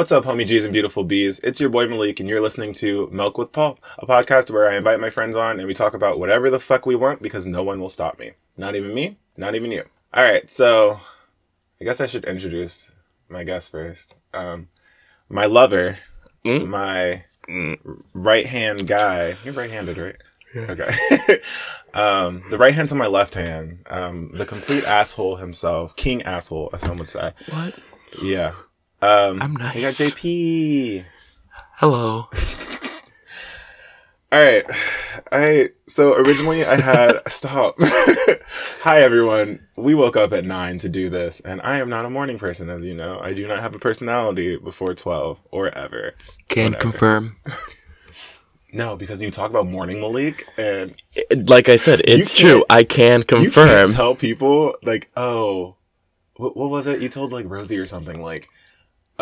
What's up, homie G's and beautiful bees? It's your boy Malik, and you're listening to Milk with Paul, a podcast where I invite my friends on and we talk about whatever the fuck we want because no one will stop me. Not even me, not even you. All right, so I guess I should introduce my guest first. Um, my lover, Mm. my right hand guy. You're right handed, right? Okay. um, the right hand to my left hand. Um, the complete asshole himself, king asshole, as some would say. What? Yeah. Um, I'm nice. We got. JP. Hello. All right. I so originally I had stop. Hi everyone. We woke up at 9 to do this and I am not a morning person as you know. I do not have a personality before 12 or ever. Can Whatever. confirm. No, because you talk about morning Malik and Like I said, it's true. I can you confirm. can't tell people like, "Oh, what, what was it? You told like Rosie or something like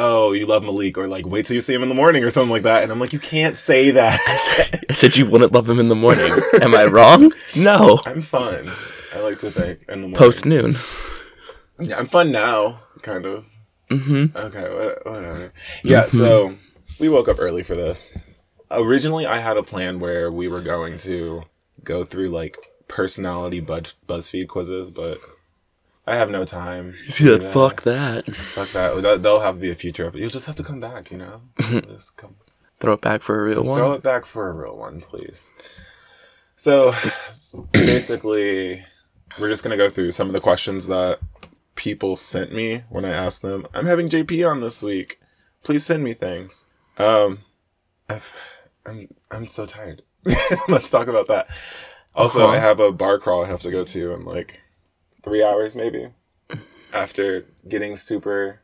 Oh, you love Malik, or like, wait till you see him in the morning, or something like that. And I'm like, you can't say that. I said you wouldn't love him in the morning. Am I wrong? No. I'm fun. I like to think in the morning. Post noon. Yeah, I'm fun now, kind of. Mm-hmm. Okay, what, whatever. Yeah, so we woke up early for this. Originally, I had a plan where we were going to go through like personality buzz BuzzFeed quizzes, but I have no time. See that? Fuck that. Fuck that. That- That'll have to be a future. You'll just have to come back, you know? just come. Throw it back for a real one. Throw it back for a real one, please. So, basically, we're just gonna go through some of the questions that people sent me when I asked them. I'm having JP on this week. Please send me things. Um, I've, I'm I'm so tired. Let's talk about that. Also, Uh-huh. I have a bar crawl I have to go to and like three hours, maybe. After getting super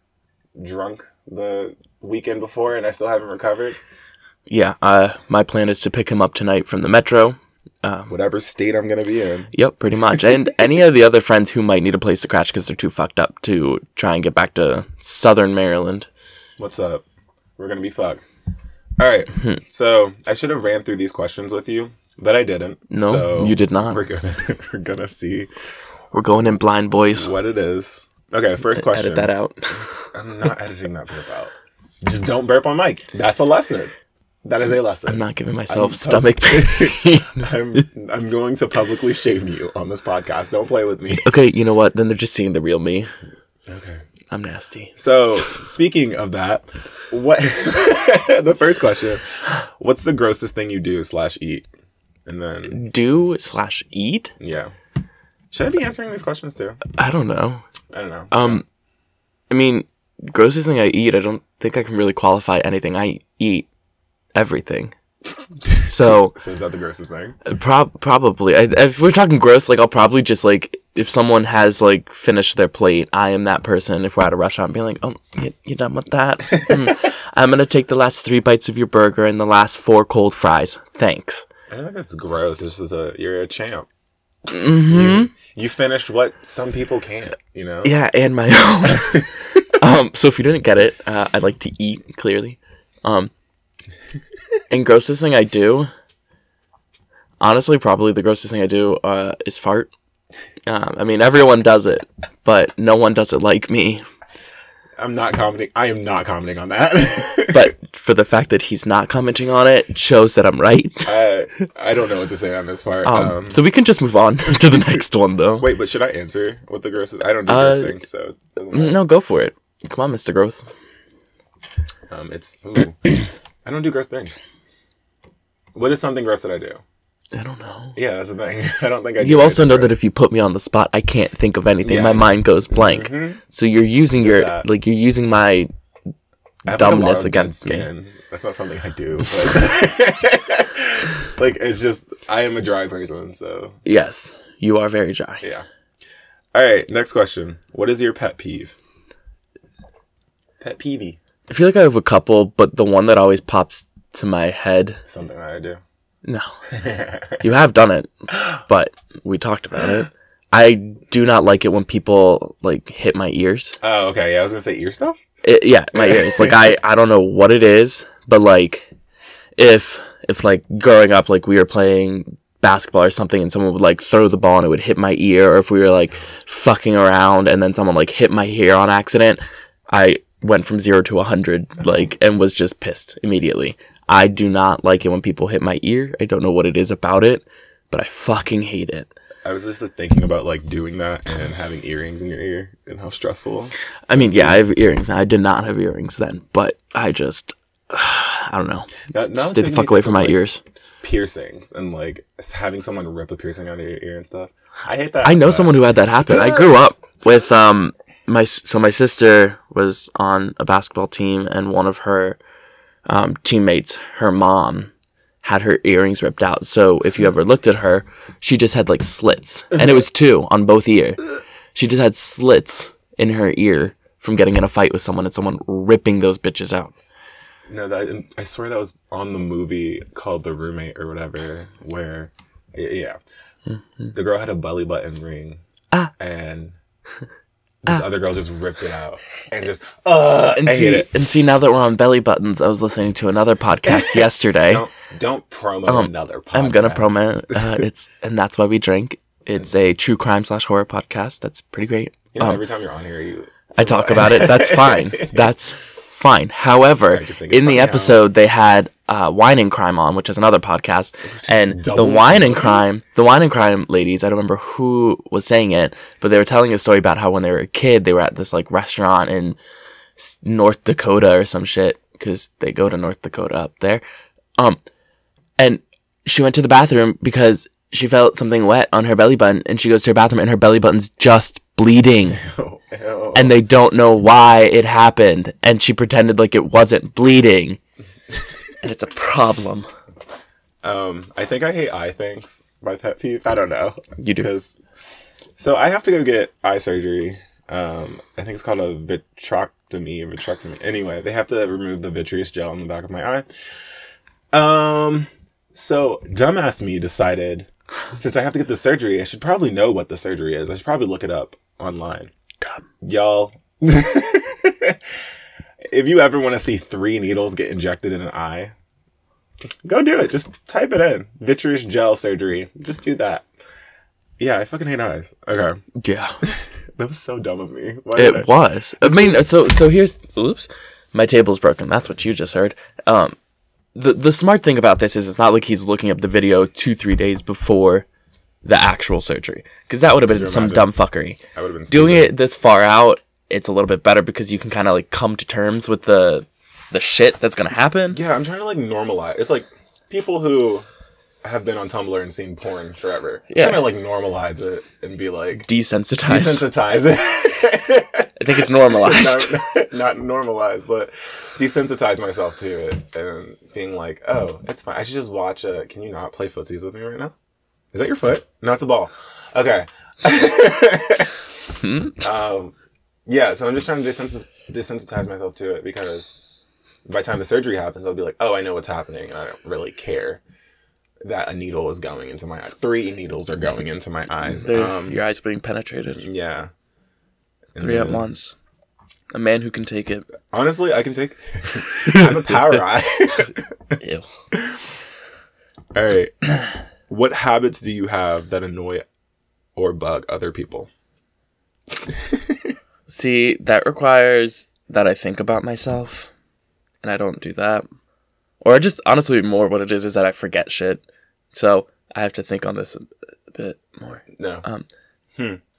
drunk the weekend before, and I still haven't recovered. Yeah. Uh, my plan is to pick him up tonight from the metro. whatever state I'm gonna be in. Yep, pretty much. And any of the other friends who might need a place to crash because they're too fucked up to try and get back to Southern Maryland. What's up? We're gonna be fucked. All right. so I should have ran through these questions with you, but I didn't. No, So you did not. We're gonna we're gonna see We're going in blind, boys. what it is. Okay, first question. Edit that out. I'm not editing that burp out. Just don't burp on mic. That's a lesson. That is a lesson. I'm not giving myself I'm stomach pain. I'm I'm going to publicly shame you on this podcast. Don't play with me. okay, you know what? Then they're just seeing the real me. Okay. I'm nasty. So speaking of that, what the first question? What's the grossest thing you do slash eat? And then Do slash eat? yeah, should I be answering these questions too? I don't know. I don't know. Um, I mean, grossest thing I eat. I don't think I can really qualify anything. I eat everything. So so is that the grossest thing? prob- probably, I, if we're talking gross, like I'll probably just like if someone has like finished their plate, I am that person. If we're at a restaurant, being like, "Oh, you, you done with that? Hmm. I'm gonna take the last three bites of your burger and the last four cold fries. Thanks." I don't think it's gross. It's just a you're a champ. Mm-hmm. You, you finished what some people can't. You know. Yeah, and my own. um, so if you didn't get it, uh, I like to eat clearly. Um, and grossest thing I do, honestly, probably the grossest thing I do uh, is fart. Um, I mean, everyone does it, but no one does it like me. I'm not commenting. I am not commenting on that. But for the fact that he's not commenting on it shows that I'm right. I I don't know what to say on this part. Um, Um, so we can just move on to the next one, though. wait, but should I answer what the gross is? I don't do Uh, gross things, so matter. No, go for it. Come on, Mr. Gross. Um, it's ooh, I don't do gross things. What is something gross that I do? I don't know. Yeah, that's the thing. I don't think I. You also know that if you put me on the spot, I can't think of anything. Yeah. My mind goes blank. Mm-hmm. So you're using your that. like you're using my dumbness against me. That's not something I do. But like it's just I am a dry person, so yes. You are very dry. yeah. All right, next question. What is your pet peeve? Pet peeve. I feel like I have a couple, but the one that always pops to my head. Something that I do. No, you have done it, but we talked about it. I do not like it when people like hit my ears. Oh, okay. Yeah, I was gonna say ear stuff. It, yeah, my ears. Like I, I don't know what it is, but like, if if like growing up, like we were playing basketball or something, and someone would like throw the ball and it would hit my ear, or if we were like fucking around and then someone like hit my ear on accident, I went from zero to a hundred, like, and was just pissed immediately. I do not like it when people hit my ear. I don't know what it is about it, but I fucking hate it. I was just thinking about like doing that and having earrings in your ear and how stressful. I mean, yeah, I have earrings. I did not have earrings then, but I just, I don't know. Now- now Stay the fuck away from my like, ears. Piercings and like having someone rip a piercing out of your ear and stuff. I hate that. I know someone who had that happen. I grew up with um my so my sister was on a basketball team and one of her um, teammates, her mom, had her earrings ripped out. So if you ever looked at her, she just had like slits, and it was two on both ear. She just had slits in her ear from getting in a fight with someone and someone ripping those bitches out. No, that I swear that was on the movie called The Roommate or whatever, where yeah, the girl had a belly button ring, Ah. and this other girl just ripped it out and just uh, And I see, hate it. and see, now that we're on belly buttons, I was listening to another podcast yesterday. Don't don't promo another. Podcast. I'm gonna promo it. Uh, it's and that's why we drink. It's a true crime slash horror podcast. That's pretty great. You know, Um, every time you're on here, you I talk about it. That's fine. That's fine. However, I just think it's in the episode they had uh, Wine and Crime on, which is another podcast, and the Wine and. Crime, the Wine and Crime ladies. I don't remember who was saying it, but they were telling a story about how when they were a kid, they were at this like restaurant in North Dakota or some shit because they go to North Dakota up there. Um, and she went to the bathroom because she felt something wet on her belly button, and she goes to her bathroom and her belly button's just bleeding Oh, ew. and they don't know why it happened and she pretended like it wasn't bleeding and it's a problem Um, I think I hate eye things. My pet peeve. I don't know. You do. because so I have to go get eye surgery. Um, I think it's called a vitrectomy. Vitrectomy. Anyway, they have to remove the vitreous gel in the back of my eye. Um, so dumbass me decided since I have to get the surgery, I should probably know what the surgery is. I should probably look it up online. Y'all. if you ever want to see three needles get injected in an eye, go do it. Just type it in. Vitreous gel surgery. Just do that. Yeah, I fucking hate eyes. Okay. yeah That was so dumb of me. Why did I- it was i mean so so here's oops my table's broken that's what you just heard um the the smart thing about this is it's not like he's looking up the video two three days before the actual surgery because that would have been some imagine? dumb fuckery I would have been doing stupid. it this far out it's a little bit better because you can kind of like come to terms with the the shit that's gonna happen Yeah, I'm trying to like normalize. It's like people who have been on Tumblr and seen porn forever. Yeah. Yeah. Trying to like normalize it and be like desensitized desensitize it. I think it's normalized. not, not normalize, but desensitize myself to it and being like, oh, it's fine. I should just watch. Uh, can you not play footsies with me right now? Is that your foot? No, it's a ball. Okay. um, yeah. So I'm just trying to desens- desensitize myself to it because by the time the surgery happens, I'll be like, oh, I know what's happening, and I don't really care that a needle is going into my eye. Three needles are going into my eyes. Um, your eyes being penetrated. yeah. And Three at once. A man who can take it. Honestly, I can take. I'm a power eye. Ew. All right. What habits do you have that annoy or bug other people? See, that requires that I think about myself, and I don't do that. Or I just honestly, more what it is is that I forget shit. So I have to think on this a, a bit more. No. Um,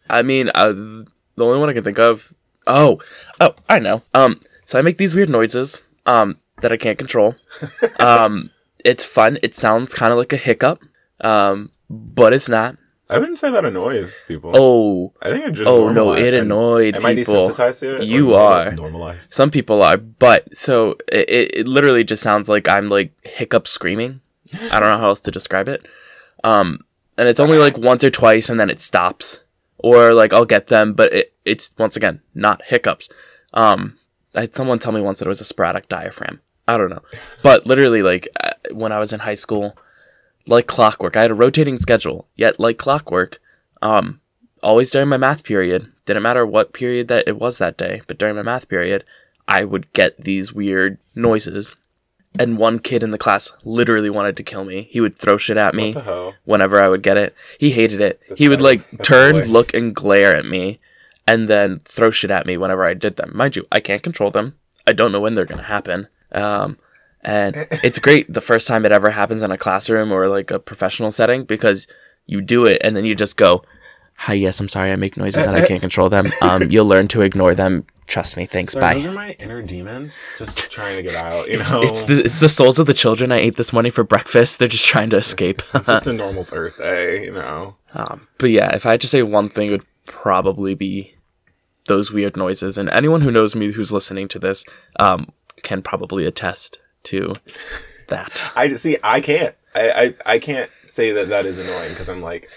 I mean, uh, the only one I can think of. Oh, oh, I know. Um, so I make these weird noises. Um, that I can't control. um, it's fun. It sounds kind of like a hiccup. Um, but it's not. I wouldn't say that annoys people. Oh, I think it just. Oh, no, it annoyed Am I people. desensitized to it? You are. normalized. Some people are, but so it, it, it literally just sounds like I'm like hiccup screaming. I don't know how else to describe it. Um, and it's only like once or twice, and then it stops, or like I'll get them, but it, it's once again not hiccups. Um, I had someone tell me once that it was a sporadic diaphragm. I don't know, but literally like uh, when I was in high school, like clockwork, I had a rotating schedule. Yet like clockwork, um, always during my math period, didn't matter what period that it was that day, but during my math period, I would get these weird noises. And one kid in the class literally wanted to kill me. He would throw shit at me What the hell? whenever I would get it. He hated it. That's he would like That's turn, look, and glare at me. and then throw shit at me whenever I did them. Mind you, I can't control them. I don't know when they're gonna happen. Um, and it's great the first time it ever happens in a classroom or like a professional setting because you do it and then you just go, "Hi, yes, I'm sorry, I make noises and I can't control them. Um, you'll learn to ignore them. Trust me. Thanks. Sorry, Bye." those are my inner demons just trying to get out, you know? It's the, it's the souls of the children I ate this morning for breakfast. They're just trying to escape. just a normal Thursday, you know? um, but yeah, if I had to say one thing, it would probably be those weird noises. And anyone who knows me who's listening to this um, can probably attest to that. I see, I can't. I, I, I can't say that that is annoying because I'm like,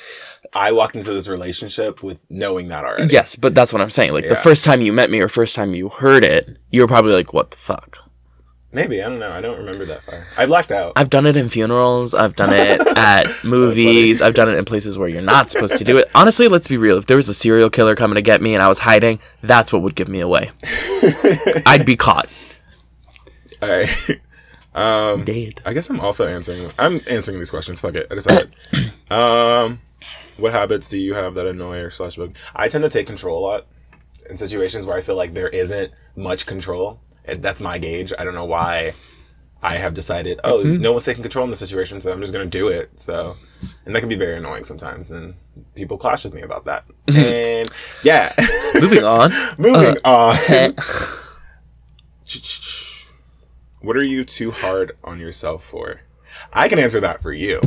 I walked into this relationship with knowing that already. Yes, but that's what I'm saying. Like the first time you met me or first time you heard it, you were probably like, "What the fuck." Maybe, I don't know. I don't remember that far. I blacked out. I've done it in funerals. I've done it at movies. I've done it in places where you're not supposed to do it. Honestly, let's be real. If there was a serial killer coming to get me and I was hiding, that's what would give me away. I'd be caught. All right. Um, Dead. I guess I'm also answering. I'm answering these questions. Fuck it. I decided. um, what habits do you have that annoy or slash bug? I tend to take control a lot in situations where I feel like there isn't much control. And that's my gauge. I don't know why. I have decided, oh, no one's taking control in the situation, so I'm just gonna do it. So, and that can be very annoying sometimes, and people clash with me about that. and yeah, Moving on. moving on. what are you too hard on yourself for? I can answer that for you,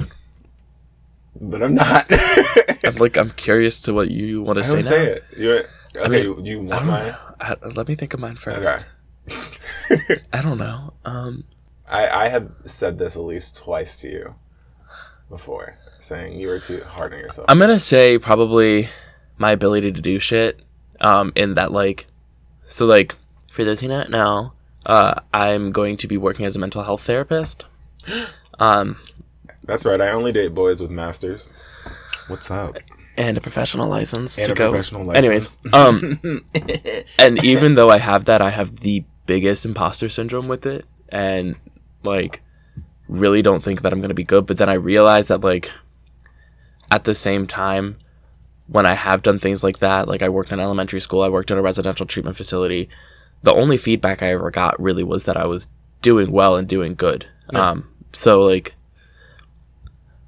but I'm not. I'm like, I'm curious to what you want to I say now. say it. You, okay, mean, you I want? I, let me think of mine first. Okay. I don't know. Um, I I have said this at least twice to you before, saying you were too hard on yourself. I'm gonna say probably my ability to do shit. Um, in that like, so like for those who don't know, uh, I'm going to be working as a mental health therapist. Um, That's right. I only date boys with masters. What's up? and a professional license And to a go. professional Anyways, um, and even though I have that, I have the biggest imposter syndrome with it, and like really don't think that I'm gonna be good. But then I realize that like at the same time, when I have done things like that, like I worked in elementary school, I worked at a residential treatment facility. The only feedback I ever got really was that I was doing well and doing good. Um, so like,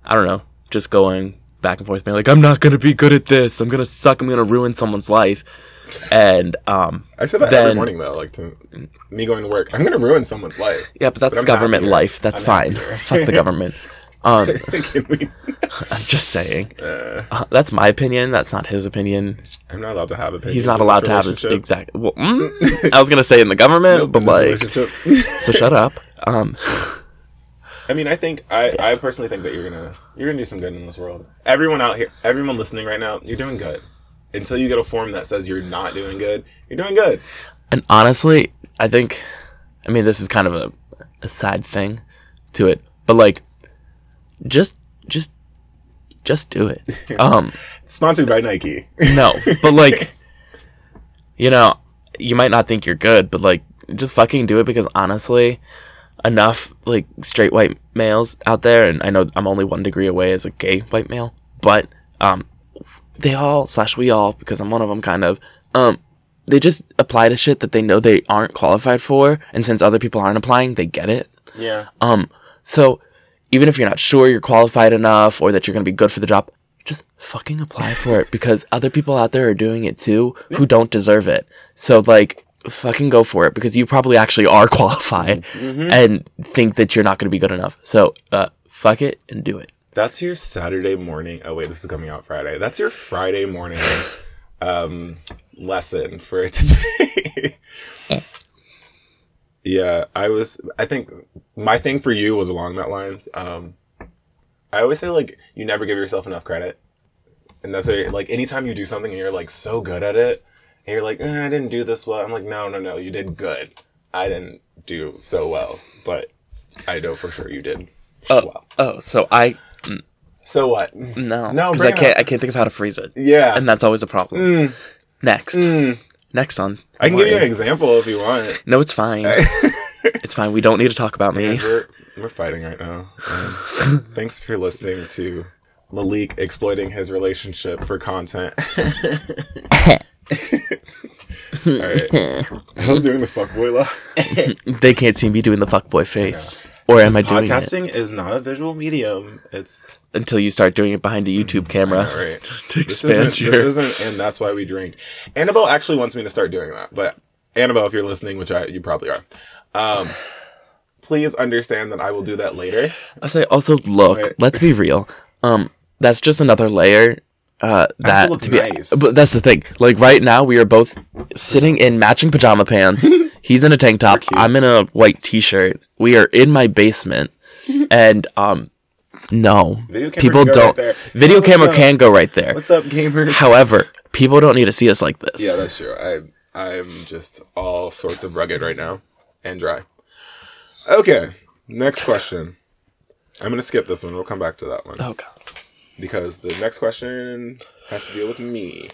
I don't know, just going back and forth, being like, I'm not gonna be good at this. I'm gonna suck. I'm gonna ruin someone's life. And um, I said that every then- morning though, like to me going to work. I'm gonna ruin someone's life. yeah, but that's I'm government life. That's I'm fine. Fuck the government. Um, we- I'm just saying. Uh, Uh, that's my opinion. That's not his opinion. I'm not allowed to have opinions. He's not allowed to have his exact. Well, mm, I was gonna say in the government, Nope, but like, so shut up. Um, I mean, I think I, I personally think that you're gonna you're gonna do some good in this world. Everyone out here, everyone listening right now, you're doing good. Until you get a form that says you're not doing good, you're doing good. and honestly, I think, I mean, this is kind of a, a side thing to it, but like, just, just, just do it. Um, Sponsored by Nike. no, but like, you know, you might not think you're good, but like, just fucking do it because honestly, enough like straight white males out there, and I know I'm only one degree away as a gay white male, but um, they all slash we all because I'm one of them kind of um, they just apply to shit that they know they aren't qualified for, and since other people aren't applying, they get it. yeah. Um, so even if you're not sure you're qualified enough or that you're gonna be good for the job, just fucking apply for it because other people out there are doing it too who don't deserve it. So like fucking go for it because you probably actually are qualified and think that you're not gonna be good enough. So uh fuck it and do it. That's your Saturday morning. Oh wait, this is coming out Friday. That's your Friday morning um lesson for today. yeah, I was I think my thing for you was along that lines. Um I always say like you never give yourself enough credit. And that's a, like anytime you do something and you're like so good at it and you're like, eh, I didn't do this well. I'm like, no, no, no, you did good. I didn't do so well, but I know for sure you did well. Oh, so I So what? no No, because I can't up. I can't think of how to phrase it. Yeah. And that's always a problem. Next. Next on. I can give you an example if you want. No, it's fine. it's fine. We don't need to talk about me. We're we're fighting right now. Um, thanks for listening to Malik exploiting his relationship for content. right. I'm doing the fuckboy laugh. they can't see me doing the fuckboy face. Or am I doing it Podcasting is not a visual medium. It's until you start doing it behind a YouTube camera all right. to This isn't, your? this isn't, and that's why we drink. Annabelle actually wants me to start doing that, but Annabelle, if you're listening, which I you probably are, um, please understand that I will do that later. I say also look. Let's be real. Um, that's just another layer. Uh, that to be, nice. but that's the thing. Like right now, we are both sitting in matching pajama pants. He's in a tank top. I'm in a white t-shirt. We are in my basement, and um, no, Video camera people can go right don't. there. video What's camera up? can go right there. What's up, gamers? However, people don't need to see us like this. yeah, that's true. I I'm just all sorts of rugged right now and dry. Okay, next question. I'm gonna skip this one. We'll come back to that one. Oh god. because the next question has to deal with me.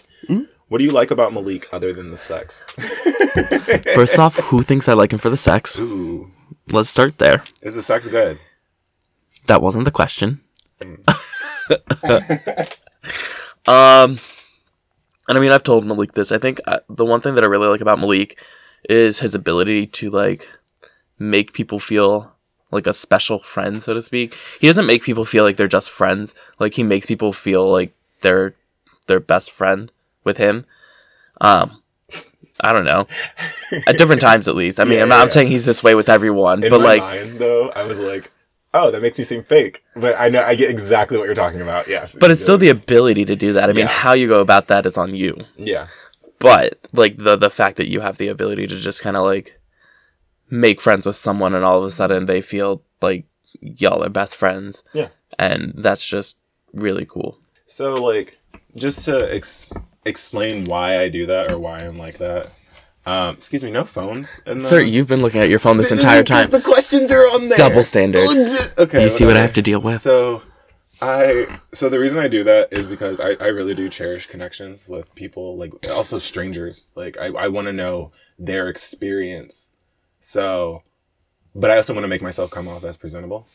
What do you like about Malik other than the sex? First off, who thinks I like him for the sex? Ooh, Let's start there. is the sex good? That wasn't the question. um, and I mean, I've told Malik this. I think uh, the one thing that I really like about Malik is his ability to like make people feel like a special friend, so to speak. He doesn't make people feel like they're just friends. Like he makes people feel like they're their best friend with him. Um, I don't know. At different times, at least. I mean, Yeah, I'm not yeah, I'm saying he's this way with everyone, In but like. mind, though, I was like, "Oh, that makes you seem fake," but I know I get exactly what you're talking about. Yes, But it's still the ability to do that. I mean, Yeah. how you go about that is on you. yeah, But like the the fact that you have the ability to just kind of like make friends with someone and all of a sudden they feel like y'all are best friends yeah. and that's just really cool. So, like, just to ex- explain why I do that or why I'm like that. Um, excuse me, no phones. In the- Sir, you've been looking at your phone this entire time. The questions are on there. Double standard. Okay. You see what I have to deal with? So, I so the reason I do that is because I, I really do cherish connections with people, like also strangers. Like I, I want to know their experience. So, but I also want to make myself come off as presentable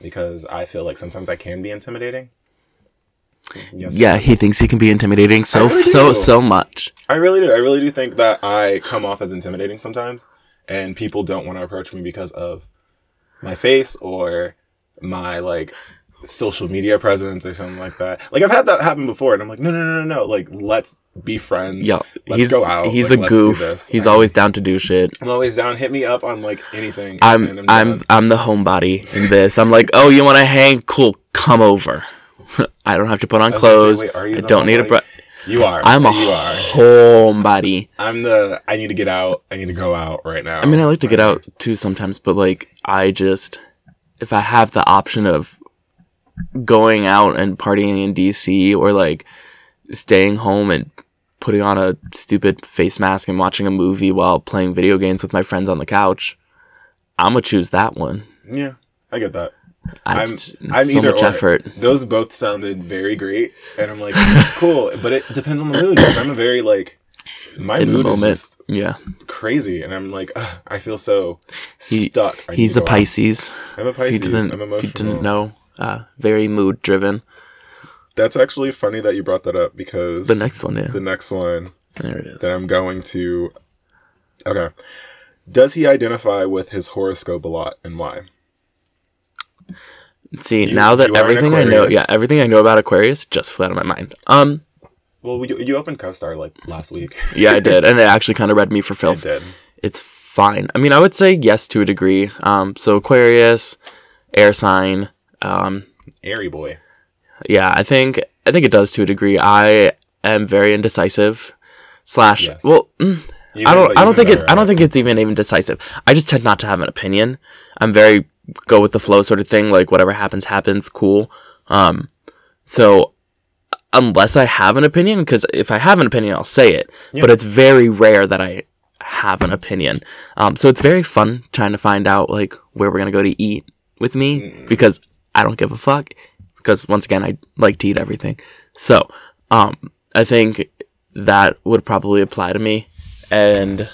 because I feel like sometimes I can be intimidating. Yes, Yeah, he thinks he can be intimidating so really so so much. I really do. I really do think that I come off as intimidating sometimes, and people don't want to approach me because of my face or my like social media presence or something like that. Like I've had that happen before, and I'm like, no, no, no, no, no. Like let's be friends. Yeah, let's he's go out. he's Like, a goof. He's I'm- always down to do shit. I'm always down. Hit me up on like anything. I'm and I'm. I'm the homebody in this. I'm like, oh, you want to hang? Cool, come over. I don't have to put on I say, clothes. wait, I don't need a. homebody? Br- You are. I'm a you are. homebody. I'm the. I need to get out. I need to go out right now. I mean, I like to get out too sometimes, but like, I just if I have the option of going out and partying in DC or like staying home and putting on a stupid face mask and watching a movie while playing video games with my friends on the couch, I'm gonna choose that one. Yeah, I get that. I'm, I'm so either much or. effort. Those both sounded very great, and I'm like, cool. But it depends on the mood. 'cause I'm a very like, my in the mood is just Yeah, crazy, and I'm like, ugh, I feel so He- stuck. I he's a go out. Pisces. I'm a If you Pisces. didn't, I'm if you didn't know, uh, very mood driven. That's actually funny that you brought that up because The next one, yeah, the next one there it is. that I'm going to. Okay, does he identify with his horoscope a lot, and why? See, You- now that you are an everything I know, yeah, everything I know about Aquarius just flew out of my mind. Um, Well, you, you opened CoStar like last week. yeah, I did, and it actually kind of read me for filth. did. It's fine. I mean, I would say yes to a degree. Um, so Aquarius, air sign. Um, Airy boy. yeah, I think I think it does to a degree. I am very indecisive. Slash, Yes. well, mm, I don't. I don't think it's. that, I don't think it's even even decisive. I just tend not to have an opinion. I'm very go with the flow sort of thing. Like whatever happens, happens. Cool. Um, so unless I have an opinion, because if I have an opinion, I'll say it. But it's very rare that I have an opinion. Um, so it's very fun trying to find out like where we're gonna go to eat with me Mm. because I don't give a fuck. Because once again, I like to eat everything. So, um, I think that would probably apply to me. And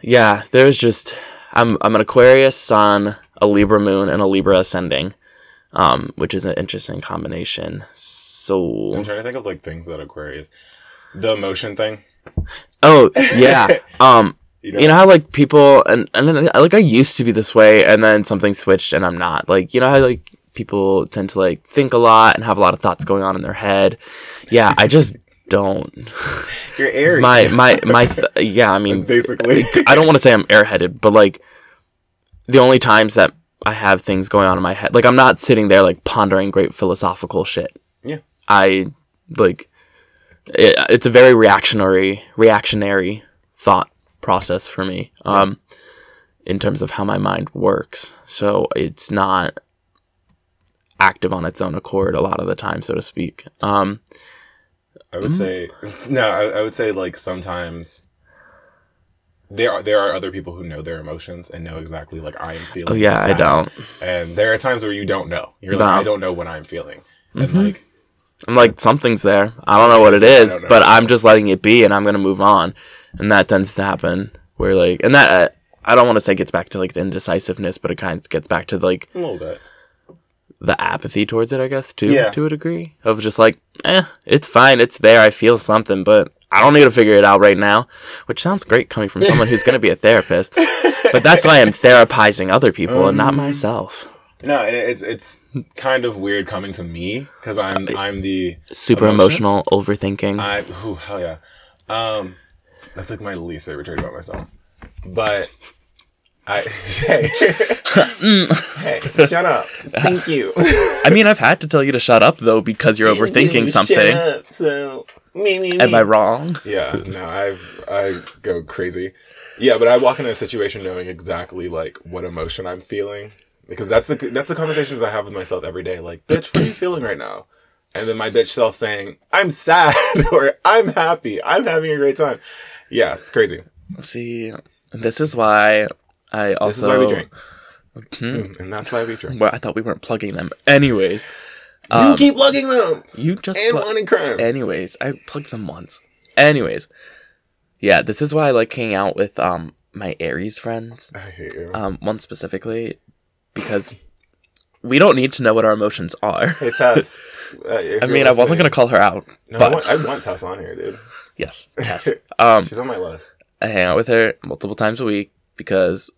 yeah, there's just I'm I'm an Aquarius sun, a Libra moon, and a Libra ascending, um, which is an interesting combination. So I'm trying to think of like things that Aquarius, the emotion thing. Oh yeah. Um, You know, you know how like people and and then, like I used to be this way, and then something switched, and I'm not. Like you know how like people tend to like think a lot and have a lot of thoughts going on in their head. Yeah, I just don't. you're airy. My my my. Th- yeah, I mean, That's basically. I don't want to say I'm airheaded, but like the only times that I have things going on in my head, like I'm not sitting there like pondering great philosophical shit. Yeah. I like it, it's a very reactionary reactionary thought process for me. Um in terms of how my mind works. So it's not active on its own accord a lot of the time, so to speak. Um I would say no. I, I would say like sometimes there are there are other people who know their emotions and know exactly like I am feeling. oh yeah, I don't. And there are times where you don't know. You're like I don't know what I'm feeling, and like I'm like, something's there. I don't know what it Something's there, I is, but I'm just letting it be, and I'm gonna move on. And that tends to happen where like, and that uh, I don't want to say gets back to like the indecisiveness, but it kind of gets back to like a little bit. The apathy towards it, I guess, too, Yeah. to a degree of just like, eh, it's fine, it's there, I feel something, but I don't need to figure it out right now. Which sounds great coming from someone who's gonna be a therapist, but that's why I'm therapizing other people and not Um, myself. No, it's it's kind of weird coming to me because I'm I'm the Super Emotion? emotional, overthinking. I ooh, hell yeah. Um, that's like my least favorite trait about myself. But I hey hey shut up. Thank you. I mean, I've had to tell you to shut up though because you're overthinking something. so me me me. Am I wrong? yeah, no, I've I go crazy. Yeah, but I walk into a situation knowing exactly like what emotion I'm feeling because that's the that's the conversations I have with myself every day. Like, bitch, what are you feeling right now? And then my bitch self saying, "I'm sad" or "I'm happy. I'm having a great time." Yeah, it's crazy. Let's see, this is why I also. This is why we drink, Mm, and that's why we drink. Well, I thought we weren't plugging them. Anyways, you keep plugging them you just. and Wine and Crime. Anyways, I plugged them once. Anyways, yeah, this is why I like hanging out with um my Aries friends. I hate you. Um, one specifically because we don't need to know what our emotions are. hey Tess. Uh, I mean, I wasn't gonna call her out, No, but I, want, I want Tess on here, dude. yes, Tess. Um, She's on my list. I hang out with her multiple times a week because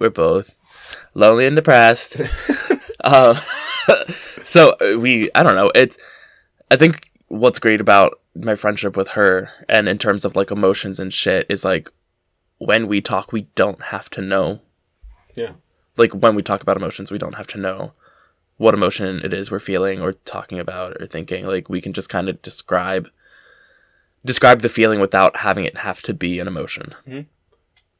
we're both lonely and depressed. um, so uh, we, I don't know. It's, I think what's great about my friendship with her and in terms of like emotions and shit is like when we talk, we don't have to know. Yeah. Like when we talk about emotions, we don't have to know what emotion it is we're feeling or talking about or thinking. Like we can just kind of describe describe the feeling without having it have to be an emotion.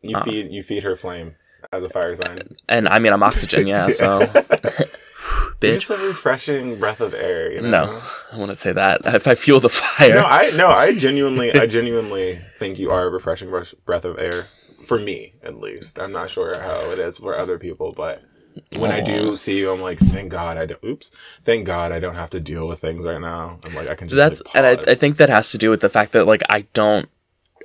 You uh, feed you feed her flame as a fire sign. And I mean, I'm oxygen, yeah. So, bitch. just a refreshing breath of air. You know? No, I want to say that if I fuel the fire. no, I no, I genuinely, I genuinely think you are a refreshing brush- breath of air for me, at least. I'm not sure how it is for other people, but when I do see you, I'm like, thank God I don't. Oops, thank God I don't have to deal with things right now. I'm like, I can just. that's like, and I. I think that has to do with the fact that like I don't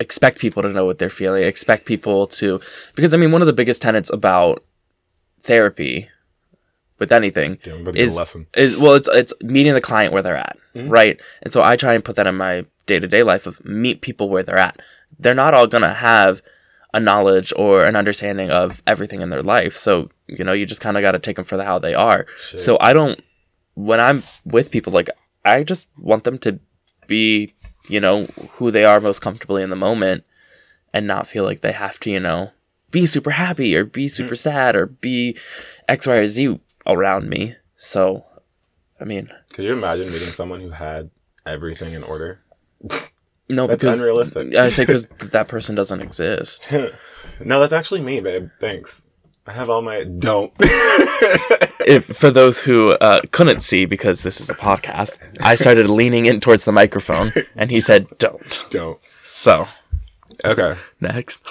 expect people to know what they're feeling. Expect people to because I mean one of the biggest tenets about therapy with anything Damn, I'm about to get a is lesson. is well it's it's meeting the client where they're at mm-hmm. right? And so i try and put that in my day-to-day life of meet people where they're at. They're not all gonna have a knowledge or an understanding of everything in their life. So you know you just kind of got to take them for the how they are. So i don't when i'm with people like i just want them to be you know who they are most comfortably in the moment and not feel like they have to you know be super happy or be mm. super sad or be x y or z around me so i mean Could you imagine meeting someone who had everything in order? no That's because unrealistic. i say because that person doesn't exist no, that's actually me, babe. Thanks. I have all my don't. if for those who uh, couldn't see because this is a podcast i started leaning in towards the microphone and he said don't don't. so Okay. next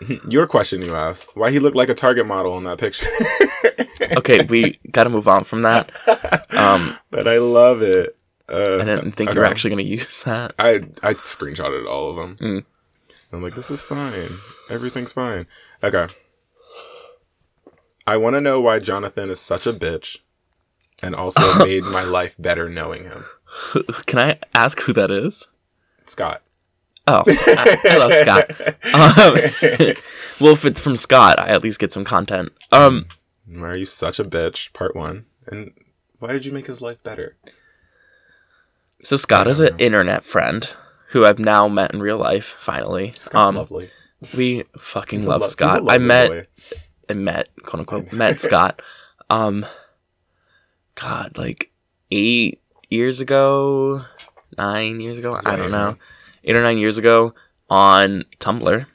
Your question you asked. Why he looked like a target model in that picture. okay we gotta move on from that um but I love it. Uh, i didn't think you were actually gonna use that I I screenshotted all of them. Mm. I'm like, this is fine. Everything's fine. Okay. I want to know why Jonathan is such a bitch, and also made my life better knowing him. can i ask who that is Scott. Oh, I, I love Scott. Um, well, if it's from Scott, I at least get some content. Um, Why are you such a bitch? Part one. And why did you make his life better? so Scott is an internet friend who I've now met in real life. Finally, Scott's um, lovely. we fucking He's love lo- Scott. I met boy. I met quote unquote met Scott. Um, God, like eight years ago, nine years ago. I don't know, eight or nine years ago on Tumblr.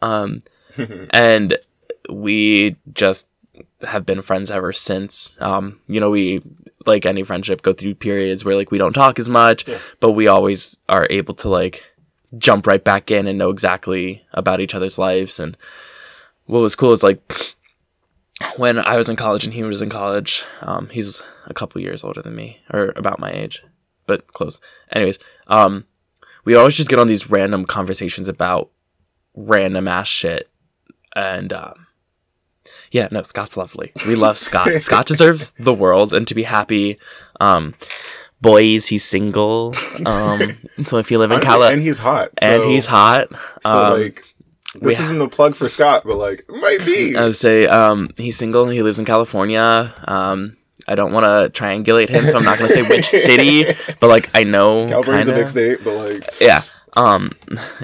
Um, and we just have been friends ever since. Um, you know, we like any friendship go through periods where like we don't talk as much, Yeah. but we always are able to like jump right back in and know exactly about each other's lives. And what was cool is like when I was in college and he was in college, um, he's a couple years older than me, or about my age, but close. Anyways, um, we always just get on these random conversations about random ass shit, and um, yeah, no, Scott's lovely. We love Scott. Scott deserves the world and to be happy. Um, boys, he's single. Um, so if you live in Honestly, Cali, and he's hot. and so- he's hot, So um, like, this isn't a plug for Scott, but like, it might be. I would say um, he's single. He lives in California. Um, I don't want to triangulate him, so I'm not going to say which city, but like I know. California's a kinda. big state, but like, Yeah. Um,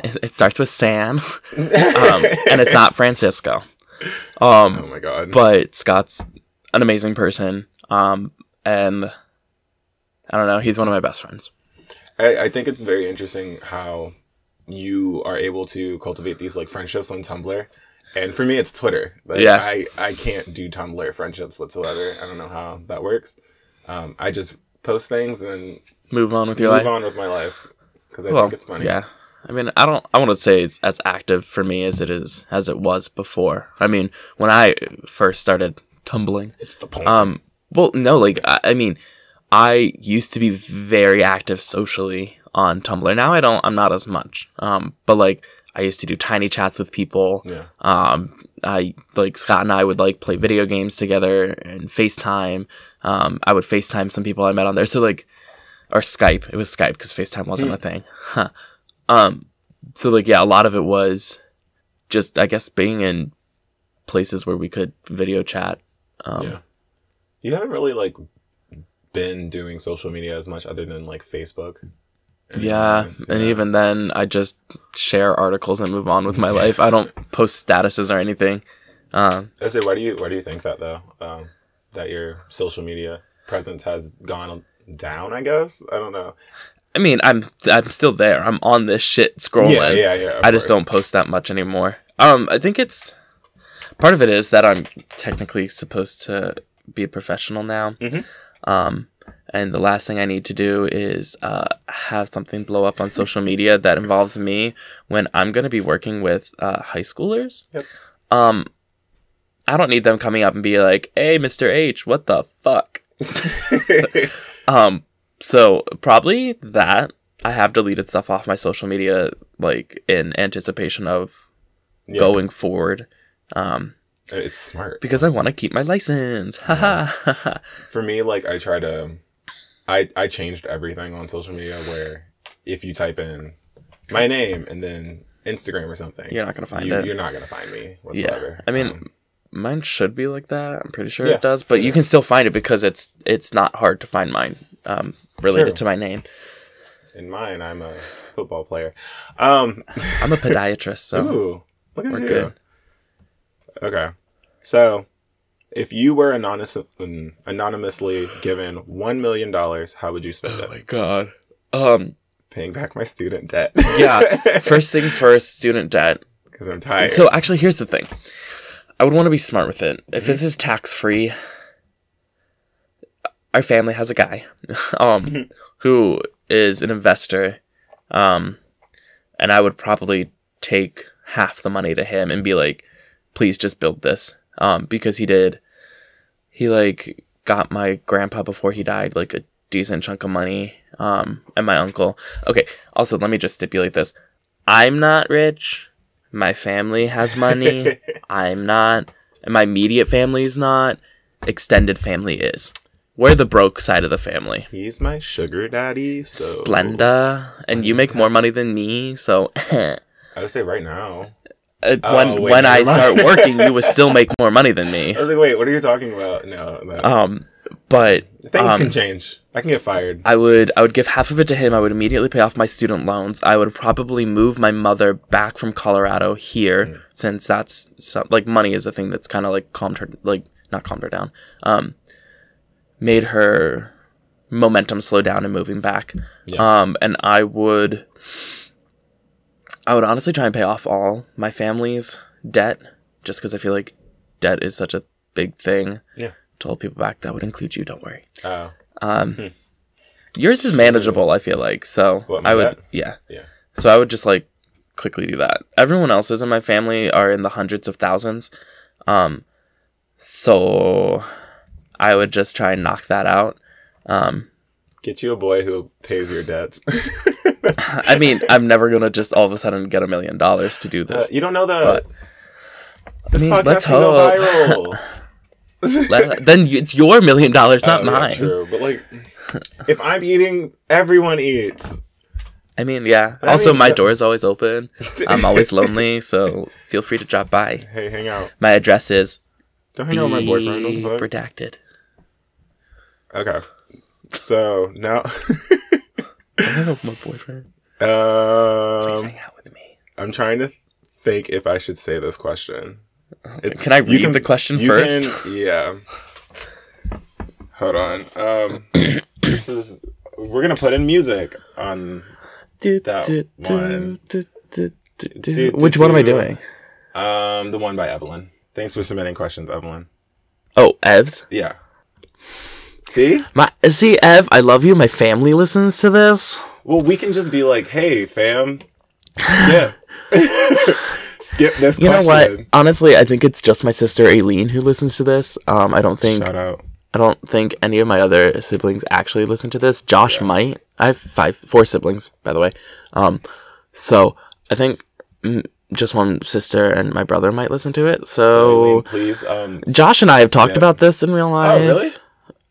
it, it starts with San, um, and it's not Francisco. Um, oh my god. but Scott's an amazing person. Um, and I don't know, he's one of my best friends. I, I think it's very interesting how you are able to cultivate these like friendships on Tumblr. And for me, it's Twitter. Like, Yeah. I, I can't do Tumblr friendships whatsoever. I don't know how that works. Um, I just post things and Move on with your move life. Move on with my life because I well, think it's funny. yeah. I mean, I don't. I want to say it's as active for me as it is as it was before. I mean, when I first started tumbling, It's the point. Um, well, no, like I, I mean, I used to be very active socially on Tumblr. Now I don't. I'm not as much. Um, but like I used to do tiny chats with people. yeah. Um, I like Scott and I would like play video games together and FaceTime. Um, I would FaceTime some people I met on there. So like, or Skype. It was Skype because FaceTime wasn't a thing. Huh. Um, so like yeah, a lot of it was just I guess being in places where we could video chat. Um, yeah. You haven't really like been doing social media as much other than like Facebook. Yeah, and even then, I just share articles and move on with my life. I don't post statuses or anything. Um, I say, why do you why do you think that though? Um, that your social media presence has gone down? I guess I don't know. I mean, I'm I'm still there. I'm on this shit scrolling. Yeah, yeah, yeah. I just course. don't post that much anymore. Um, I think it's part of it is that I'm technically supposed to be a professional now. Mhm. Um, and the last thing I need to do is uh, have something blow up on social media that involves me when I'm going to be working with uh, high schoolers. Yep. Um, I don't need them coming up and be like, "Hey, Mr. H, what the fuck?" Um, so probably that I have deleted stuff off my social media, like in anticipation of Yeah, going forward. Um, It's smart. because I want to keep my license. Haha. For me, like I try to, I I changed everything on social media where if you type in my name and then Instagram or something, You're not gonna find you, it. You're not gonna find me whatsoever. yeah. I mean, Um, mine should be like that. I'm pretty sure Yeah. it does, but you can still find it because it's it's not hard to find mine. Um, related True. to my name. in mine, I'm a football player. Um, I'm a podiatrist, so ooh, look at we're you. good. Okay, so if you were anonymous, anonymously given one million dollars, how would you spend it? Oh my god. Um, Paying back my student debt. yeah. First thing first, student debt. because I'm tired. So actually, here's the thing. I would want to be smart with it. If this is tax free, our family has a guy, um, who is an investor, um, and I would probably take half the money to him and be like, "Please just build this," um, because he did. He like got my grandpa before he died like a decent chunk of money, um, and my uncle. Okay. Also, let me just stipulate this: I'm not rich. My family has money. I'm not. And my immediate family is not. Extended family is. we're the broke side of the family. He's my sugar daddy. So Splenda, and you make more money than me, so I would say right now. Uh, Oh, when wait, when I start working, you would still make more money than me. I was like, wait, what are you talking about? No, no. Um, but things um, can change. I can get fired. I would I would give half of it to him. I would immediately pay off my student loans. I would probably move my mother back from Colorado here Mm. since that's some, like money is a thing that's kind of like calmed her like not calmed her down. Um made her momentum slow down in moving back. Yeah. Um and I would I would honestly try and pay off all my family's debt just cuz I feel like debt is such a big thing. Yeah. To hold people back, that would include you, don't worry. Oh, Um, yours is manageable. I feel like so. What, I would, debt? yeah. yeah. So I would just like quickly do that. Everyone else's in my family are in the hundreds of thousands. Um, so I would just try and knock that out. Um, Get you a boy who pays your debts. I mean, I'm never gonna just all of a sudden get a million dollars to do Uh, this. you don't know that. But- this mean, podcast let's can go hope. viral. Let- then it's your million dollars, not Oh, yeah, mine. true, but like, if I'm eating, everyone eats. I mean, yeah. I also, mean, my door is always open. I'm always lonely, so feel free to drop by. Hey, hang out. My address is Don't hang out with my boyfriend. What the fuck? redacted. Okay. So now, I don't know if my boyfriend. um, hang out with me. I'm trying to think if I should say this question. It's- Can I you read the question you first? can- yeah. Hold on. Um, this is we're gonna put in music on. Do, That do, do, one. do, do, do, do. Do, do, Which one am I do. doing? Um, the one by Evelyn. Thanks for submitting questions, Evelyn. Oh, Ev's. Yeah. See? My see, Ev, I love you. My family listens to this. Well, we can just be like, "Hey, fam, Yeah. skip this." You know what? Honestly, I think it's just my sister Aileen who listens to this. Um, I don't think Shout out. I don't think any of my other siblings actually listen to this. Josh might. I have five, four siblings, by the way. Um, so I think mm, just one sister and my brother might listen to it. So, So, Aileen, please. Um, Josh and I have talked skip. about this in real life. Oh, really?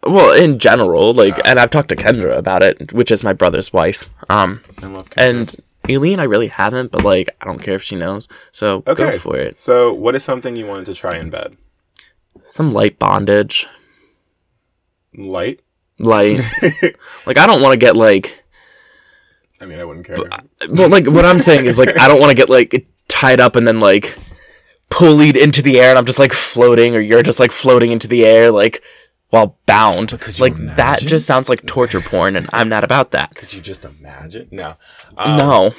Well, in general, like, and I've talked to Kendra about it, which is my brother's wife. Um, I love. And Eileen, I really haven't, but like, I don't care if she knows. So okay, go for it. So, what is something you wanted to try in bed? Some light bondage, Light. light. like, I don't want to get like, I mean, I wouldn't care. But like what I'm saying is like, I don't want to get like tied up and then like pulleyed into the air, and I'm just like floating, or you're just like floating into the air, like while bound. Like that just sounds like torture porn, and I'm not about that. Could you just imagine? No. Um, no,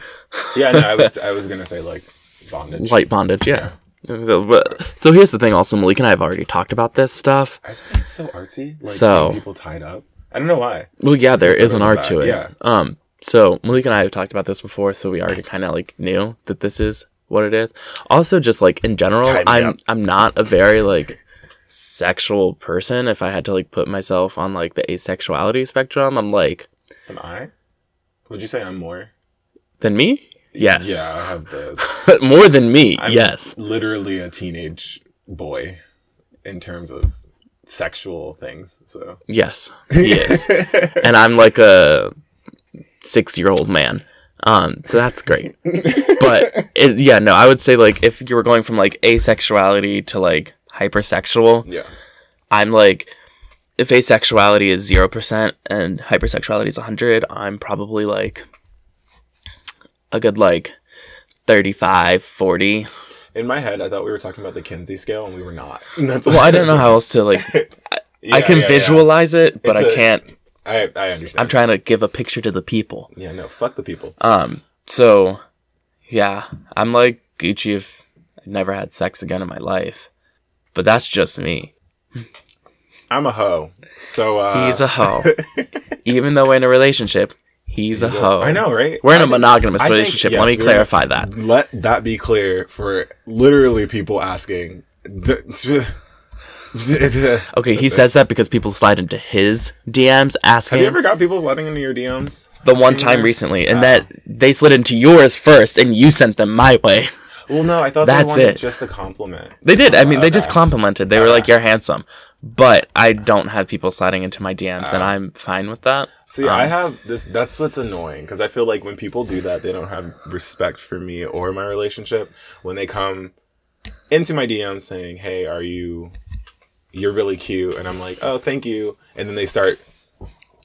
Yeah, no. I was. I was gonna say like bondage. light bondage, yeah. So, but, so here's the thing. Also, Malik and I have already talked about this stuff. I just think it's so artsy. Like So- people tied up. I don't know why. Well, yeah, there is an art to it. yeah. Um. So Malik and I have talked about this before, so we already kind of like knew that this is what it is. Also, just like in general, I'm. I'm not a very like sexual person. If I had to like put myself on like the asexuality spectrum, I'm like Am I? Would you say I'm more? than me. Yes. Yeah, I have the. More than me. I'm yes. Literally a teenage boy, in terms of sexual things. So. Yes. He is. and I'm like a six year old man. Um, so that's great. but it, yeah, no, I would say like if you were going from like asexuality to like hypersexual, Yeah. I'm like if asexuality is zero percent and hypersexuality is hundred, I'm probably like a good like 35, 40. In my head, I thought we were talking about the Kinsey scale, and we were not. And that's Well, I don't know how else to like I Yeah, can yeah, yeah. visualize it, but It's I a- can't I I understand. I'm trying to give a picture to the people. Yeah, no, fuck the people. Um, so yeah, I'm like Gucci if I never had sex again in my life. But that's just me. I'm a hoe. So uh He's a hoe. Even though we're in a relationship, he's a hoe. I know, right? We're in I a think- monogamous I think- relationship. yes, Let me clarify that. Let that be clear for literally people asking. Okay, he says that because people slide into his DMs asking Have you ever got people sliding into your DMs? the one time you? recently, and that they slid into yours first, and you sent them my way. Well, no, I thought That's they wanted it. just a compliment. They did. I mean, uh, they just uh, complimented. They were like, uh, "You're handsome," but I don't have people sliding into my DMs, and I'm fine with that. See, I Um, have this. That's what's annoying because I feel like when people do that, they don't have respect for me or my relationship. When they come into my DMs saying, "Hey, are you? You're really cute," and I'm like, "Oh, thank you," and then they start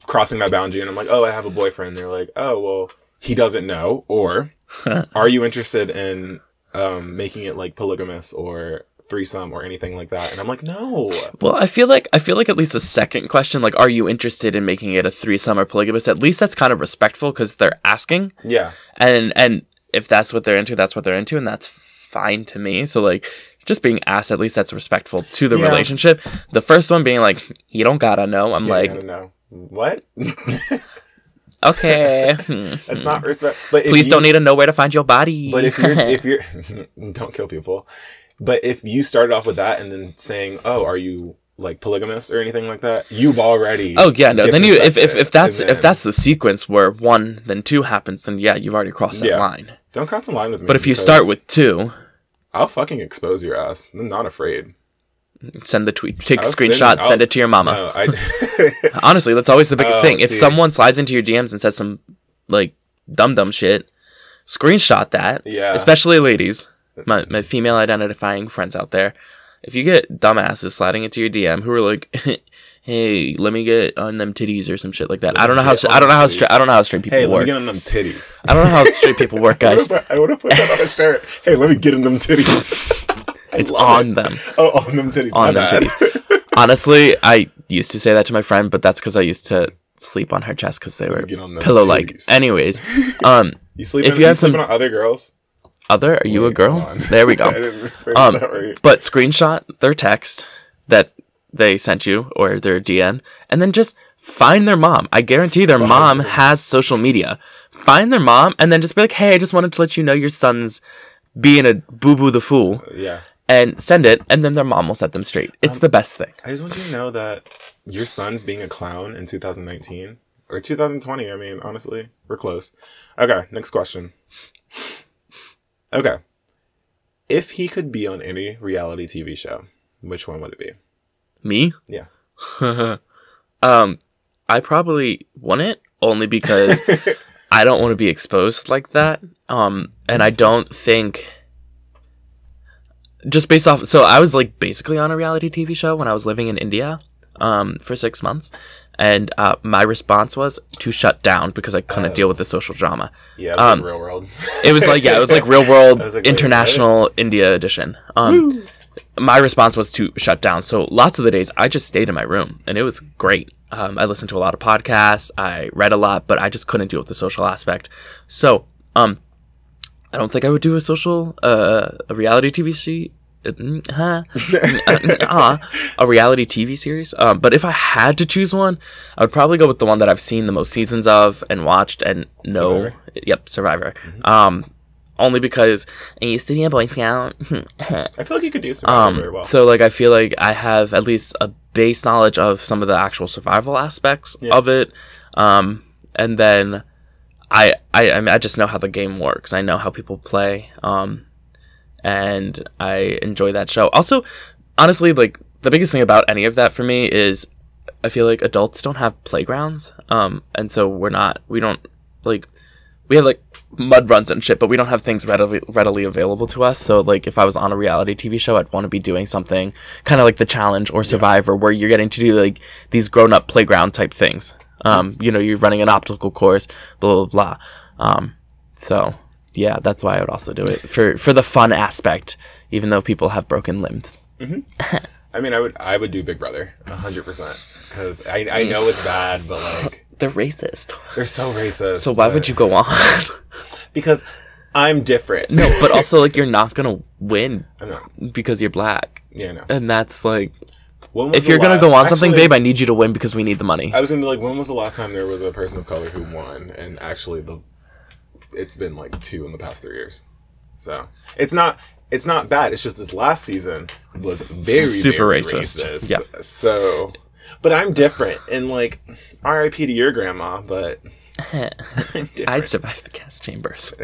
crossing that boundary, and I'm like, "Oh, I have a boyfriend." They're like, "Oh, well, he doesn't know," or "Are you interested in um, making it like polygamous or?" threesome or anything like that and i'm like no Well, I feel like I feel like at least the second question, like, are you interested in making it a threesome or polygamous? At least that's kind of respectful because they're asking, yeah and and if that's what they're into, that's what they're into, and that's fine to me. So like, just being asked, at least that's respectful to the Yeah. relationship. The first one being like, you don't gotta know. I'm yeah, like, know what okay, hmm. That's not respect. But please you- don't need to know where to find your body. But if you're if you're don't kill people. But if you started off with that and then saying, "Oh, are you like polygamous or anything like that?" You've already Oh yeah, no. Then you if, if if that's And if that's the sequence where one then two happens, then yeah, you've already crossed that Yeah. line. don't cross the line with me. But if you start with two, I'll fucking expose your ass. I'm not afraid. Send the tweet, take a I'll send screenshot, I'll- send it to your mama. No, I Honestly, that's always the biggest Oh, thing. If see. someone slides into your DMs and says some like dumb dumb shit, screenshot that. Yeah. Especially ladies, my my female identifying friends out there. If you get dumbasses sliding into your DM who are like, "Hey, let me get on them titties" or some shit like that. I don't know how I don't know how straight I don't know how straight people hey, let me get on them titties. I don't know how straight people work, guys. I want to put that on a shirt. Hey, let me get in them titties. It's on them. oh, on them titties. on them bad. titties. Honestly, I used to say that to my friend, but that's because I used to sleep on her chest because they were get on them pillow like. Anyways, um, You sleep. If you have sleeping some- on other girls. other, are you a girl? There we go. I didn't Um, that right. but screenshot their text that they sent you or their DM, and then just find their mom. I guarantee their mom has social media. Find their mom, and then just be like, "Hey, I just wanted to let you know your son's being a boo boo the fool," Yeah. And send it, and then their mom will set them straight. It's the best thing. I just want you to know that your son's being a clown in 2019 or 2020. I mean, honestly, we're close. Okay, next question. Okay. If he could be on any reality TV show, which one would it be? Me? Yeah. Um, I probably wouldn't only because I don't want to be exposed like that. Um, and I don't think just based off. So I was like basically on a reality TV show when I was living in India, um, for six months, and uh, my response was to shut down because I couldn't deal with the social drama. Yeah, it was Um, like real world. It was like yeah, it was like real world like, wait, international India edition. Um, my response was to shut down. So lots of the days I just stayed in my room, and it was great. Um, I listened to a lot of podcasts, I read a lot, but I just couldn't deal with the social aspect. So um, I don't think I would do a social uh, a reality TV se- uh, mm, huh? uh, a reality TV series. Um, but if I had to choose one, I would probably go with the one that I've seen the most seasons of and watched and know. Survivor? Yep, Survivor. Um, only because I used to be a Boy Scout. I feel like you could do Survivor very um, well. so like I feel like I have at least a base knowledge of some of the actual survival aspects of it. Um, and then I, I I mean, I just know how the game works. I know how people play. Um, and I enjoy that show. Also, honestly, like the biggest thing about any of that for me is I feel like adults don't have playgrounds. Um, and so we're not we don't like we have like mud runs and shit, but we don't have things readily readily available to us. So like if I was on a reality TV show, I'd want to be doing something kind of like the challenge or Survivor, where you're getting to do like these grown up playground type things. Um, you know, you're running an obstacle course, blah blah blah. Um, so yeah, that's why I would also do it for for the fun aspect, even though people have broken limbs. I mean, I would I would do Big Brother hundred percent because I I know it's bad, but like They're racist. they're so racist. So why would you go on? Because I'm different. no, but also like you're not gonna win I'm not. because you're black, Yeah, no. and that's like if you're gonna go on something, actually, babe, I need you to win because we need the money. I was gonna be like, when was the last time there was a person of color who won? And actually, the it's been like two in the past three years. So it's not it's not bad. It's just this last season was very Super very racist. racist. Yeah. So, but I'm different, and like R.I.P. to your grandma, but. I'd survive the gas chambers.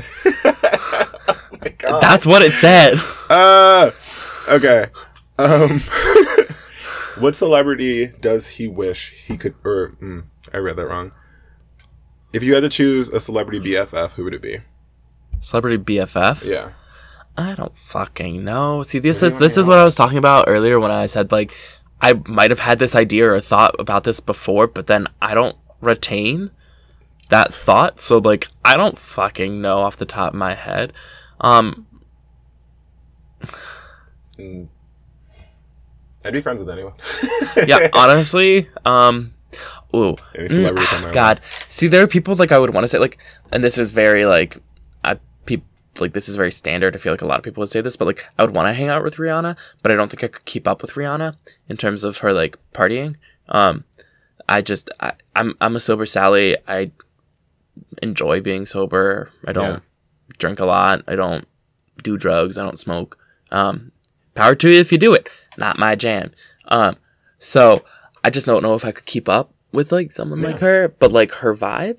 Oh my God. That's what it said. Uh, okay. Um, What celebrity does he wish he could? Or mm, I read that wrong. If you had to choose a celebrity BFF, who would it be? Celebrity BFF. Yeah. I don't fucking know. See, this is this is what I was talking about earlier when I said like I might have had this idea or thought about this before, but then I don't retain that thought. So like I don't fucking know off the top of my head. Um, Mm. I'd be friends with anyone. yeah, honestly, um, ooh, Mm, celebrity come my way. God, see, there are people like I would want to say like, and this is very like, I people like this is very standard. I feel like a lot of people would say this, but like I would want to hang out with Rihanna, but I don't think I could keep up with Rihanna in terms of her like partying. Um, I just I, I'm I'm a sober Sally. I enjoy being sober. I don't Yeah. drink a lot. I don't do drugs. I don't smoke. Um, power to you if you do it. Not my jam. Um, so I just don't know if I could keep up with like someone like her, but like her vibe,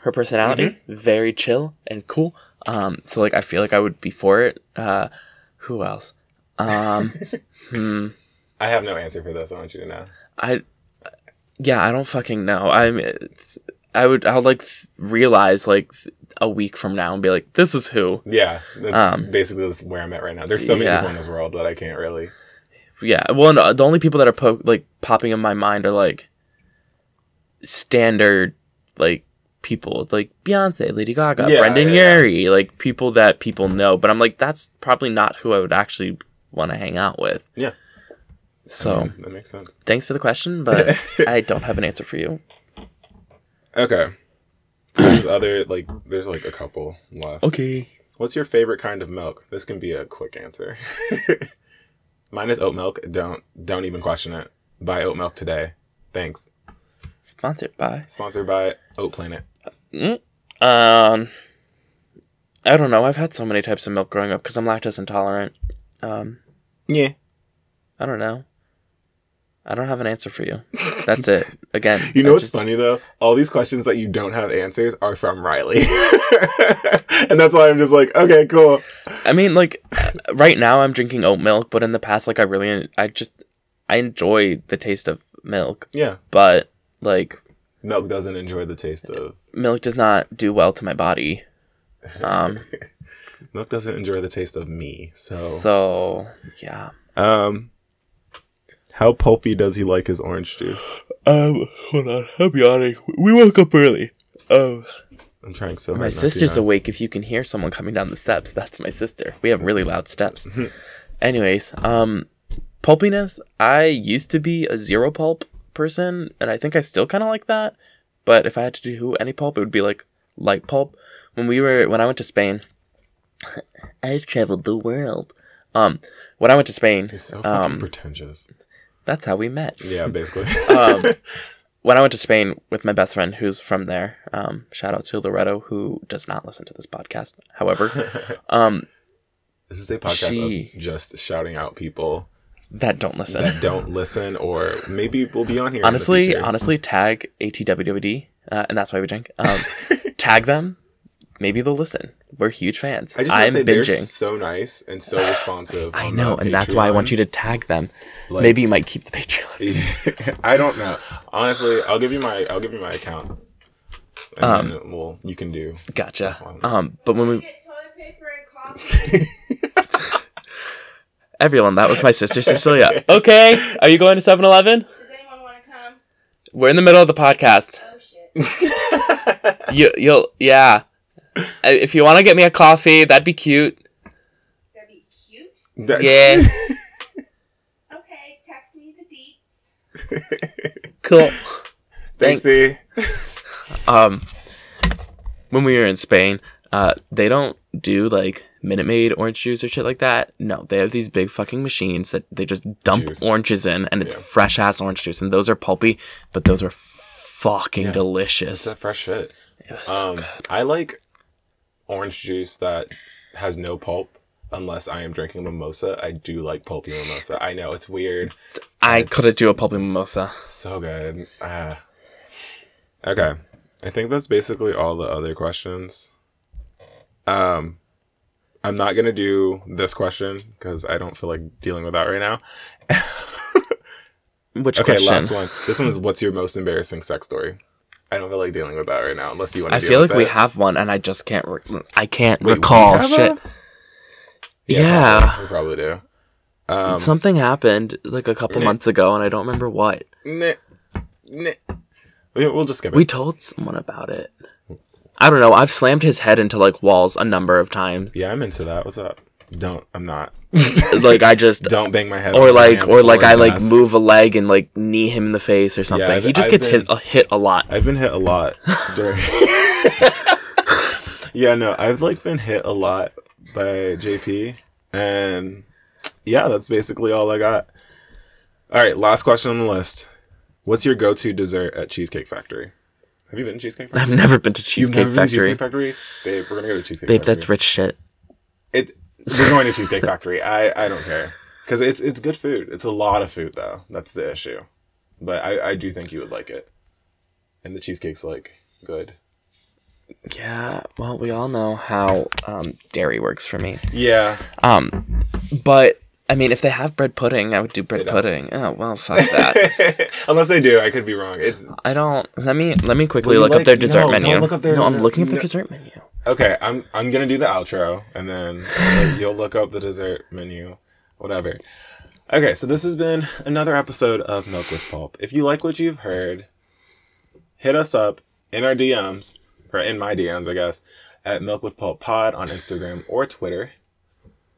her personality, very chill and cool. Um, so like I feel like I would be for it. Uh, who else? Um, hmm. I have no answer for this. I want you to know. I, yeah, I don't fucking know. I'm, I would, I'll like th- realize like th- a week from now and be like, this is who. Yeah, that's Um, basically that's where I'm at right now. There's so many yeah. people in this world that I can't really. Yeah. Well, no, the only people that are po- like popping in my mind are like standard like people like Beyonce, Lady Gaga, Yeah, Brendon yeah, Urie, like people that people know. But I'm like, that's probably not who I would actually want to hang out with. Yeah. So Yeah, that makes sense. thanks for the question, but I don't have an answer for you. Okay. There's other like there's like a couple left. Okay. What's your favorite kind of milk? This can be a quick answer. Mine is oat milk. Don't don't even question it. Buy oat milk today. Thanks. Sponsored by. Sponsored by Oat Planet. Mm. Um, I don't know. I've had so many types of milk growing up because I'm lactose intolerant. Um, Yeah. I don't know. I don't have an answer for you. That's it. Again, You know I what's just- funny though? All these questions that you don't have answers are from Riley. and that's why I'm just like, okay, cool. I mean, like, right now I'm drinking oat milk, but in the past, like, I really, I just, I enjoy the taste of milk, Yeah. but like, Milk doesn't enjoy the taste of milk does not do well to my body. Um, milk doesn't enjoy the taste of me. So so yeah. um how pulpy does he like his orange juice? Um, hold on. I'll be honest. We woke up early. Um, I'm trying so hard. my not to sister's yawn. awake. If you can hear someone coming down the steps, that's my sister. We have really loud steps. Anyways, um, pulpiness. I used to be a zero pulp person, and I think I still kind of like that. But if I had to do any pulp, it would be like light pulp. When we were when I went to Spain, I've traveled the world. Um, when I went to Spain, He's so fucking um, pretentious. That's how we met. Yeah, basically. um, when I went to Spain with my best friend who's from there, um, shout out to Loretto who does not listen to this podcast. However, um, this is a podcast she- of just shouting out people that don't listen. that don't listen or maybe we'll be on here. honestly, honestly, tag ATWWD, uh, and that's why we drink. Um, tag them. Maybe they'll listen. We're huge fans. I just want I'm to say they're so nice and so responsive. I know, the and that's why I want you to tag them. Like- Maybe you might keep the Patreon. I don't know. Honestly, I'll give you my I'll give you my account. And Um, then we'll you can do. Gotcha. Um, but when we Get toilet paper and coffee. everyone, that was my sister Cecilia. Okay, are you going to 7-Eleven? Does anyone want to come? We're in the middle of the podcast. Oh shit. You, you'll, yeah. Uh, If you want to get me a coffee, that'd be cute. That'd be cute. That- Yeah. Okay, text me the deets. Cool. Thanks, C. Um, when we were in Spain, uh, they don't do like Minute Maid orange juice or shit like that. No, they have these big fucking machines that they just dump Juice. oranges in, and it's Yeah. fresh ass orange juice, and those are pulpy, but those are fucking Yeah. delicious. It's that fresh shit. It was so Um, good. I like orange juice that has no pulp. Unless I am drinking mimosa, I do like pulpy mimosa. I know it's weird. I it's- could do a pulpy mimosa. So good. Ah. Okay. I think that's basically all the other questions. Um I'm not going to do this question cuz I don't feel like dealing with that right now. which Okay, question? last one. This one is what's your most embarrassing sex story? I don't feel like dealing with that right now, unless you want to. I feel like we it. have one, and I just can't. Re- I can't Wait, recall shit. a- Yeah, probably. we probably do. Um, something happened like a couple Nick. months ago, and I don't remember what. Nah, nah. We, we'll just skip it. We told someone about it. I don't know. I've slammed his head into like walls a number of times. yeah, I'm into that. What's up? Don't. I'm not. like I just Don't bang my head. or like or like I like move a leg and like knee him in the face or something. I've- he just I've gets hit been- a hit a lot. I've been hit a lot during. yeah, no, I've like been hit a lot by JP, and yeah, that's basically all I got. All right, last question on the list. What's your go-to dessert at Cheesecake Factory? Have you been to Cheesecake Factory? I've never been to You've Cheesecake never been to Factory. Cheesecake Factory, babe. We're gonna go to Cheesecake Babe, Factory. that's rich shit. it. We're going to Cheesecake Factory. I I don't care because it's it's good food. It's a lot of food though. That's the issue. But I I do think you would like it, and the cheesecake's like good. Yeah, well, we all know how um, dairy works for me. Yeah, Um, but I mean, if they have bread pudding, I would do bread pudding. Oh well, fuck that. Unless they do, I could be wrong. It's I don't. Let me let me quickly look like- up their dessert no, menu. look up their- no, I'm looking up no. their dessert menu. Okay. I'm I'm gonna do the outro, and then you'll look up the dessert menu, whatever. Okay, so this has been another episode of Milk with Pulp. If you like what you've heard, hit us up in our DMs or in my DMs, I guess, at Milk with Pulp Pod on Instagram or Twitter.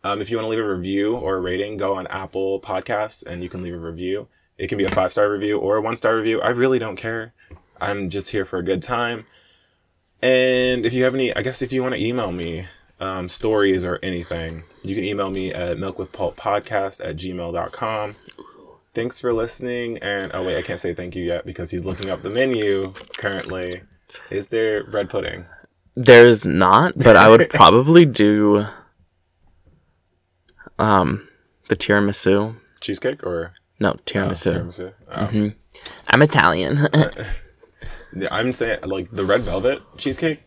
Um, if you want to leave a review or a rating, go on Apple Podcasts and you can leave a review. It can be a five star review or a one star review. I really don't care. I'm just here for a good time. And if you have any, I guess if you want to email me um, stories or anything, you can email me at milkwithpulppodcast at gmail.com. Thanks for listening. And oh, wait, I can't say thank you yet because he's looking up the menu currently. Is there bread pudding? There's not, but I would probably do um the tiramisu. Cheesecake or No, oh, tiramisu. tiramisu? Oh. I'm Italian. Yeah, I'm saying like the red velvet cheesecake.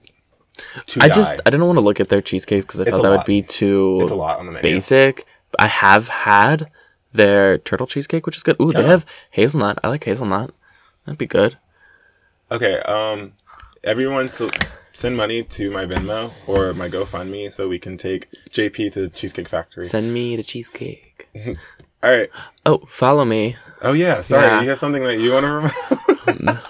I die. just I didn't want to look at their cheesecakes because I It's thought that lot. would be too it's a lot on the menu. basic. I have had their turtle cheesecake, which is good. Ooh, they Oh. have hazelnut. I like hazelnut. That'd be good. Okay, um, everyone so, send money to my Venmo or my GoFundMe so we can take JP to the Cheesecake Factory. Send me the cheesecake. All right. Oh, follow me. Oh yeah, sorry. Yeah. You have something that you want to remember?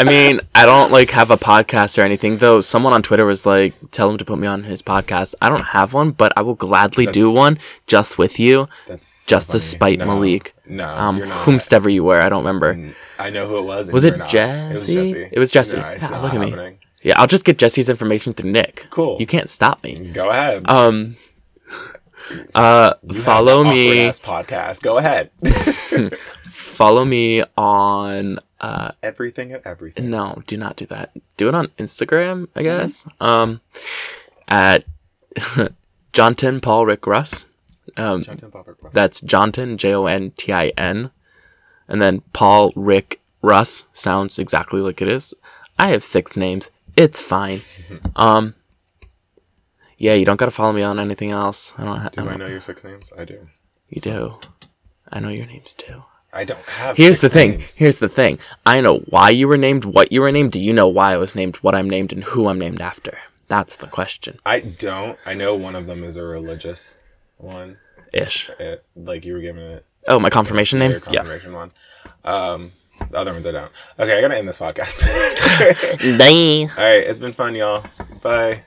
I mean, I don't like have a podcast or anything though. Someone on Twitter was like, "Tell him to put me on his podcast." I don't have one, but I will gladly do one just with you, That's so just to spite No, Malik. No, Um, you were, I don't remember. I know who it was. Was it. Jesse? It was Jesse. It was Jesse. No, Yeah, look at me. happening. Yeah, I'll just get Jesse's information through Nick. Cool. You can't stop me. Go ahead. Um. Uh, You follow me. podcast. Go ahead. Follow me on. Uh, everything at everything. no, do not do that. Do it on Instagram, I guess. Um, at Jontin Paul Rick Russ. Um, Jonathan Buffett, bro. That's Jontin, J O N T I N. And then Paul Rick Russ sounds exactly like it is. I have six names. It's fine. Um Yeah, you don't gotta follow me on anything else. I don't ha- Do I I don't know your six names? I do. you do. I know your names too. I don't have. Here's the thing. names. Here's the thing. I know why you were named, what you were named. Do you know why I was named, what I'm named, and who I'm named after? That's the question. I don't. I know one of them is a religious one. Ish. It, like you were giving it Oh, my confirmation your name? Yeah. confirmation one. Um, the other ones I don't. Okay, I gotta end this podcast. Bye. All right, it's been fun, y'all. Bye.